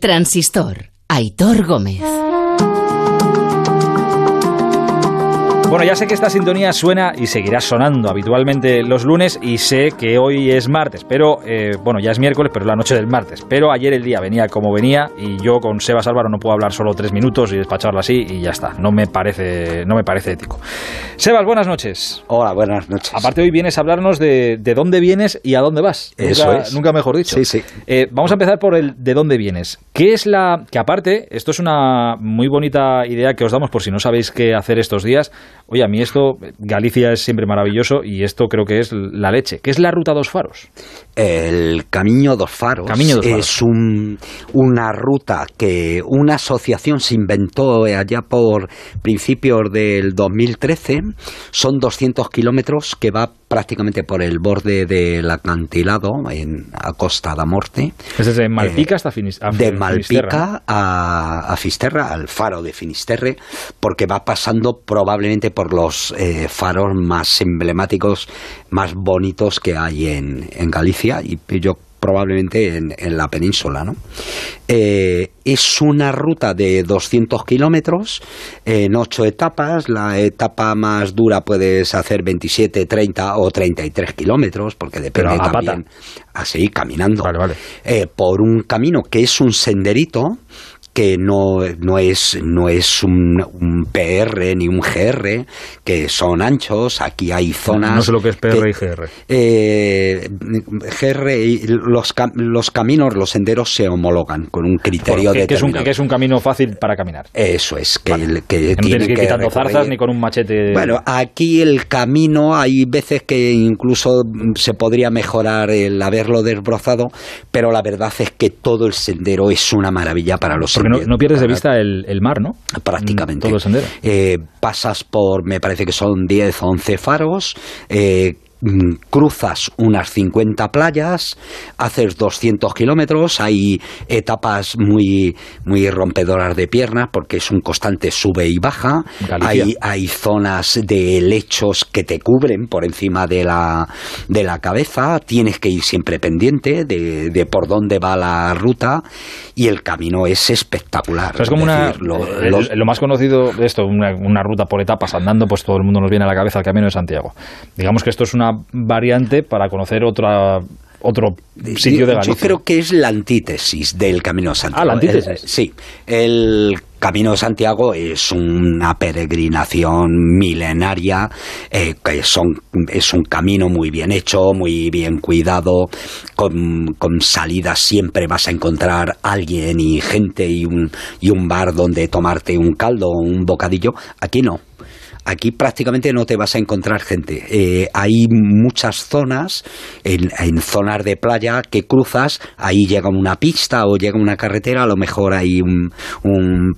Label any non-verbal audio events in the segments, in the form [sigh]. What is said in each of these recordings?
transistor. Aitor Gómez. Bueno, ya sé que esta sintonía suena y seguirá sonando habitualmente los lunes y sé que hoy es martes, pero eh, bueno, ya es miércoles, pero es la noche del martes. Pero ayer el día venía como venía y yo con Sebas Álvaro no puedo hablar solo tres minutos y despacharlo así y ya está. No me parece, no me parece ético. Sebas, buenas noches. Hola, buenas noches. Aparte hoy vienes a hablarnos de, de dónde vienes y a dónde vas. Eso nunca, es. Nunca mejor dicho. Sí, sí. Eh, vamos a empezar por el de dónde vienes. ¿Qué es la que aparte esto es una muy bonita idea que os damos por si no sabéis qué hacer estos días? Oye, a mí esto Galicia es siempre maravilloso y esto creo que es la leche. ¿Qué es la ruta dos faros? El Camino dos Faros, Camiño dos Faros. es un- una ruta que una asociación se inventó allá por principios del 2013. Son 200 kilómetros que va prácticamente por el borde del acantilado en, a Costa da Morte. Es desde Malpica hasta Finis- a Eh, de. Malpica a, a Fisterra, al faro de Finisterre, porque va pasando probablemente por los eh, faros más emblemáticos, más bonitos que hay en, en Galicia y yo probablemente en, en la península. ¿no? Eh, es una ruta de 200 kilómetros en ocho etapas. La etapa más dura puedes hacer 27, 30 o 33 kilómetros, porque depende Pero a pata. también. Así, caminando Vale, vale. eh, por un camino que es un senderito que no, no es, no es un, un PR ni un GR, que son anchos, aquí hay zonas... No sé lo que es PR y GR. eh, GR y los, cam- los caminos, los senderos se homologan con un criterio que, que es un, que es un camino fácil para caminar. Eso es, que, que, Que no tienes que ir quitando recorrer- zarzas ni con un machete. bueno, aquí el camino hay veces que incluso se podría mejorar el haberlo desbrozado, pero la verdad es que todo el sendero es una maravilla para los porque no, no pierdes de vista el, el mar, ¿no? prácticamente. Todo el sendero. Eh, pasas por, me parece que son 10 o 11 faros, eh, cruzas unas 50 playas, haces 200 kilómetros, hay etapas muy, muy rompedoras de piernas porque es un constante sube y baja, hay, hay zonas de lechos que te cubren por encima de la, de la cabeza, tienes que ir siempre pendiente de, de por dónde va la ruta y el camino es espectacular. O sea, es como una. decir, lo- el- los- lo más conocido de esto, una, una ruta por etapas andando, pues todo el mundo nos viene a la cabeza el camino de Santiago. Digamos que esto es una variante para conocer otra otro sitio de Yo Galicia. creo que es la antítesis del Camino de Santiago. Ah, la antítesis. El- sí, el Camino de Santiago es una peregrinación milenaria, eh, que son, es un camino muy bien hecho, muy bien cuidado, con, con salidas siempre vas a encontrar alguien y gente y un, y un bar donde tomarte un caldo o un bocadillo. Aquí no. Aquí prácticamente no te vas a encontrar gente. Eh, hay muchas zonas, en, zonas de playa que cruzas, ahí llega una pista o llega una carretera, a lo mejor hay un,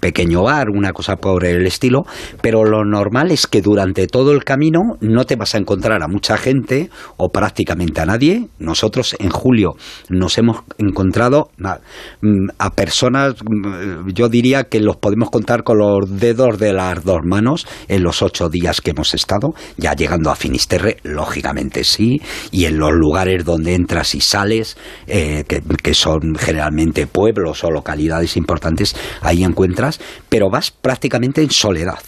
pequeño bar, una cosa por el estilo, pero lo normal es que durante todo el camino no te vas a encontrar a mucha gente o prácticamente a nadie. Nosotros en julio nos hemos encontrado a, mm, a personas, mm, yo diría que los podemos contar con los dedos de las dos manos en los días que hemos estado, ya llegando a Finisterre, lógicamente sí, y en los lugares donde entras y sales, eh, que, que son generalmente pueblos o localidades importantes, ahí encuentras, pero vas prácticamente en soledad.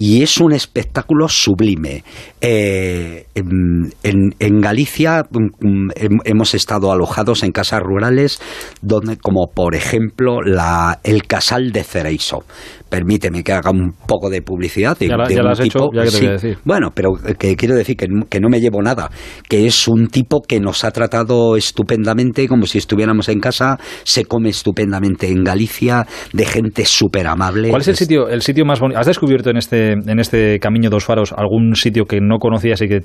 Y es un espectáculo sublime. Eh, en, en- en Galicia mm, hem- hemos estado alojados en casas rurales, donde, como por ejemplo la, el Casal de Cereiso. Permíteme que haga un poco de publicidad. De, Ya la- de ya la un has hecho, tipo- ya que te sí, voy a decir. Bueno, pero que quiero decir que, no- que no me llevo nada. Que es un tipo que nos ha tratado estupendamente, como si estuviéramos en casa. Se come estupendamente en Galicia, de gente súper amable. ¿Cuál es el sitio, el sitio más bonito? ¿Has descubierto en este, en este Camino dos Faros algún sitio que no conocías y que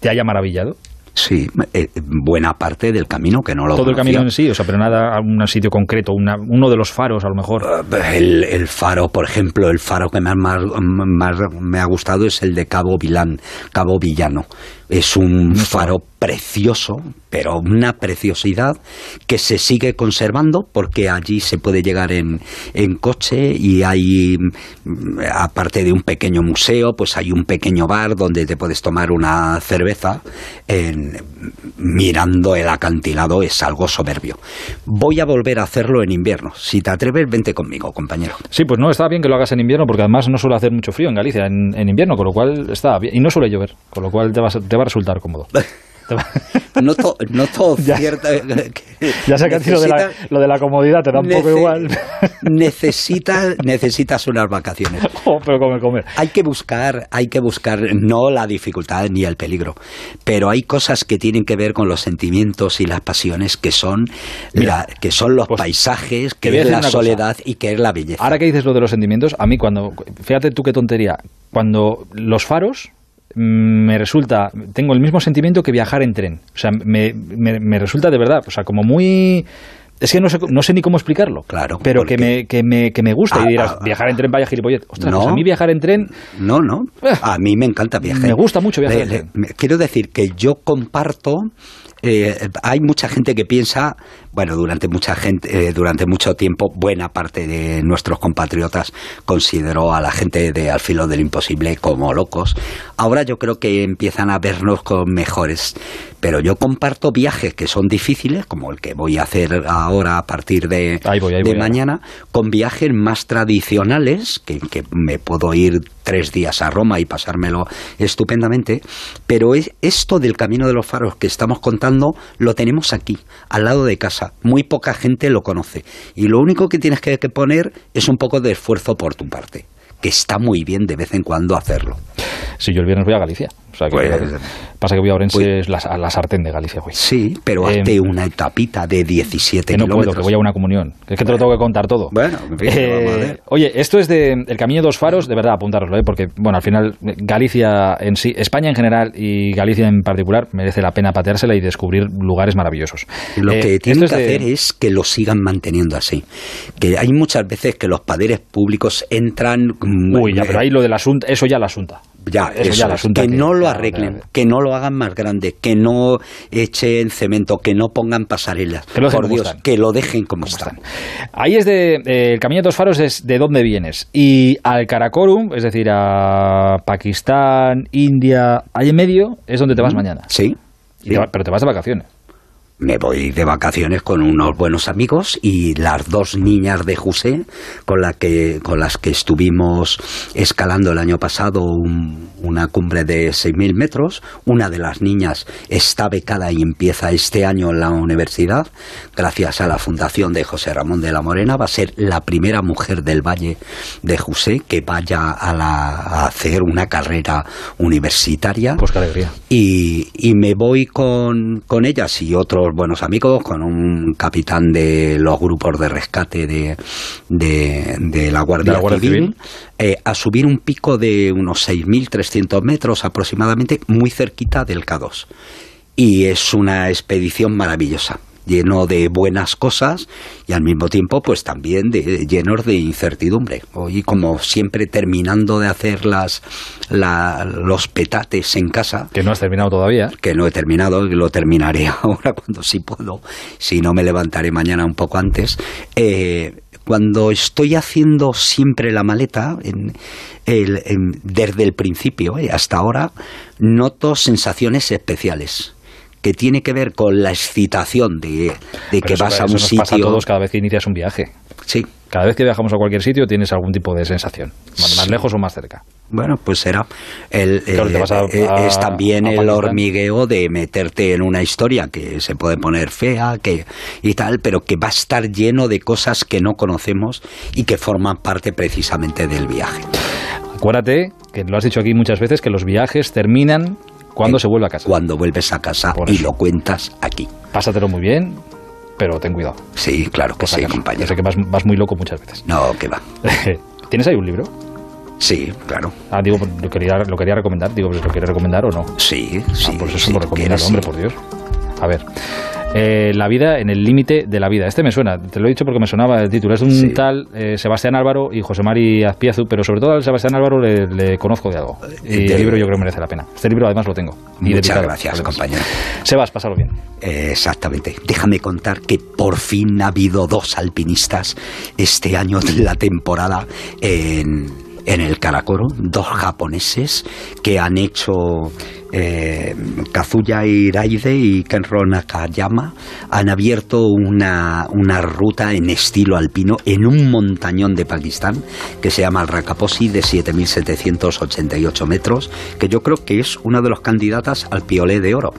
te haya maravillado? Sí, eh, buena parte del camino que no lo Todo el camino en sí, o sea, pero nada, un sitio concreto, una- uno de los faros a lo mejor. Eh, El, el faro, por ejemplo, el faro que más, más, más me ha gustado es el de Cabo Vilán, Cabo Villano. Es un faro precioso, pero una preciosidad que se sigue conservando porque allí se puede llegar en, en coche y hay, mm, aparte de un pequeño museo, pues hay un pequeño bar donde te puedes tomar una cerveza en, mirando el acantilado, es algo soberbio. Voy a volver a hacerlo en invierno. Si te atreves, vente conmigo, compañero. Sí, pues no, está bien que lo hagas en invierno porque además no suele hacer mucho frío en Galicia en, en invierno, con lo cual está bien. Y no suele llover, con lo cual te va, te va a resultar cómodo. [laughs] [laughs] Noto, noto [laughs] Ya. cierta... Ya sé que lo de, la, necesita- lo de la comodidad te da un poco igual. Necesitas, necesitas unas vacaciones. [laughs] Oh, pero comer, comer. Hay que buscar, hay que buscar no la dificultad ni el peligro, pero hay cosas que tienen que ver con los sentimientos y las pasiones que son, Mira, la- que son los pues, paisajes, que es la cosa. soledad y que es la belleza. Ahora que dices lo de los sentimientos, a mí cuando, fíjate tú qué tontería, cuando los faros me resulta, tengo el mismo sentimiento que viajar en tren. O sea, me, me- me resulta de verdad, o sea, como muy... Es que no sé, no sé ni cómo explicarlo. Claro, Pero que me, que, me, que me gusta. Ah, y dirás, ah, viajar en tren vaya gilipollas. Ostras, No. pues a mí viajar en tren... No, no. Eh, A mí me encanta viajar. me gusta mucho viajar Le- en tren. quiero decir que yo comparto. eh, hay mucha gente que piensa, bueno, durante mucha gente, eh, durante mucho tiempo, buena parte de nuestros compatriotas consideró a la gente de Al filo del imposible como locos. Ahora yo creo que empiezan a vernos con mejores. Pero yo comparto viajes que son difíciles, como el que voy a hacer ahora a partir de, Ahí voy, ahí de voy, ahora. mañana, con viajes más tradicionales, que, que me puedo ir tres días a Roma y pasármelo estupendamente, pero es, esto del Camino de los Faros que estamos contando lo tenemos aquí, al lado de casa. Muy poca gente lo conoce. Y lo único que tienes que, poner es un poco de esfuerzo por tu parte, que está muy bien de vez en cuando hacerlo. Si yo el viernes voy a Galicia. O sea, que Pues- pasa que voy a Orense, pues- es la, a la sartén de Galicia, güey. Sí, pero Eh, hazte una etapita de 17 Que no puedo, kilómetros. que voy a una comunión. Es que te lo tengo que contar todo. Bueno, en fin, Eh, vamos a ver. oye, esto es de El Camino de dos Faros, de verdad, apuntároslo, ¿eh? porque, bueno, al final, Galicia en sí, España en general y Galicia en particular, merece la pena pateársela y descubrir lugares maravillosos. Lo Eh, que tienen que de- hacer es que lo sigan manteniendo así. Que hay muchas veces que los poderes públicos entran. mm, Uy, ya, pero ahí lo del asunto, eso ya la asunta. Ya, eso, eso ya es, asunta. que, no lo arreglen, que no lo hagan más grande, que no echen cemento, que no pongan pasarelas. Que lo Por Dios, están. que lo dejen como, ¿Cómo están. están? Ahí es de. eh, el Camino de dos Faros es de dónde vienes. Y al Karakorum, es decir, a Pakistán, India, ahí en medio, es donde te vas mañana. Sí. Y te va- pero te vas de vacaciones. Me voy de vacaciones con unos buenos amigos y las dos niñas de José con, la que, con las que estuvimos escalando el año pasado un- una cumbre de 6.000 metros. Una de las niñas está becada y empieza este año en la universidad gracias a la fundación de José Ramón de la Morena. Va a ser la primera mujer del Valle de José que vaya a, la- a hacer una carrera universitaria Pues qué alegría. y, y me voy con, con ellas y otros buenos amigos, con un capitán de los grupos de rescate de, de, de la Guardia, De la Guardia Civil, Civil. eh, a subir un pico de unos 6.300 metros aproximadamente, muy cerquita del K2. Y es una expedición maravillosa lleno de buenas cosas y al mismo tiempo pues también de, llenos de incertidumbre hoy como siempre terminando de hacer las la- los petates en casa Que no has terminado todavía. que no he terminado, y lo terminaré [laughs] ahora cuando sí puedo, si no me levantaré mañana un poco antes. Eh, cuando estoy haciendo siempre la maleta, en el- en- desde el principio eh, hasta ahora, noto sensaciones especiales que tiene que ver con la excitación de, de que eso- vas a eso un nos sitio. pasa a todos cada vez que inicias un viaje. Sí, Cada vez que viajamos a cualquier sitio tienes algún tipo de sensación, más, Sí. lejos o más cerca. Bueno, pues será. El, Claro, eh, a- eh, a- es también el hormigueo de meterte en una historia que se puede poner fea que, y tal, pero que va a estar lleno de cosas que no conocemos y que forman parte precisamente del viaje. Acuérdate, que lo has dicho aquí muchas veces, que los viajes terminan cuando Eh, se vuelve a casa. Cuando vuelves a casa Por y eso. lo cuentas aquí. Pásatelo muy bien, pero ten cuidado. Sí, claro que por si sí. Yo compañero. sé que vas, vas muy loco muchas veces. No, que va. [laughs] ¿Tienes ahí un libro? Sí, claro. Ah, digo, lo quería, lo quería recomendar. Digo, ¿lo quieres recomendar o no? Sí, sí. ah, pues eso sí, lo tú recomiendas, quieres, hombre, sí. por Dios. A ver. Eh, la vida en el límite de la vida. Este me suena, te lo he dicho porque me sonaba el título. Es un tal eh, Sebastián Álvaro y José Mari Azpiazu, pero sobre todo al Sebastián Álvaro le, conozco de algo. Y el libro yo creo que merece la pena. Este libro además lo tengo. Muchas gracias, compañero. Sebas, pásalo bien. exactamente. Déjame contar que por fin ha habido dos alpinistas este año de la temporada en, en el Karakoro, dos japoneses que han hecho eh, Kazuya Iraide y Kenro Nakayama han abierto una, una, ruta en estilo alpino en un montañón de Pakistán que se llama el Rakaposi de 7.788 metros, que yo creo que es una de los candidatas al Piolé de Oro.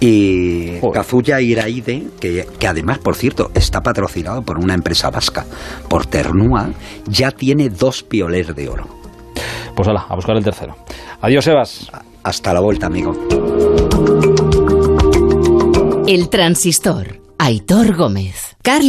Y Kazuya Iraide, que, que además, por cierto, está patrocinado por una empresa vasca, por Ternua, ya tiene dos Piolés de Oro. Pues hala, a buscar el tercero. Adiós, Sebas. Hasta la vuelta, amigo. El transistor. Aitor Gómez. Carlos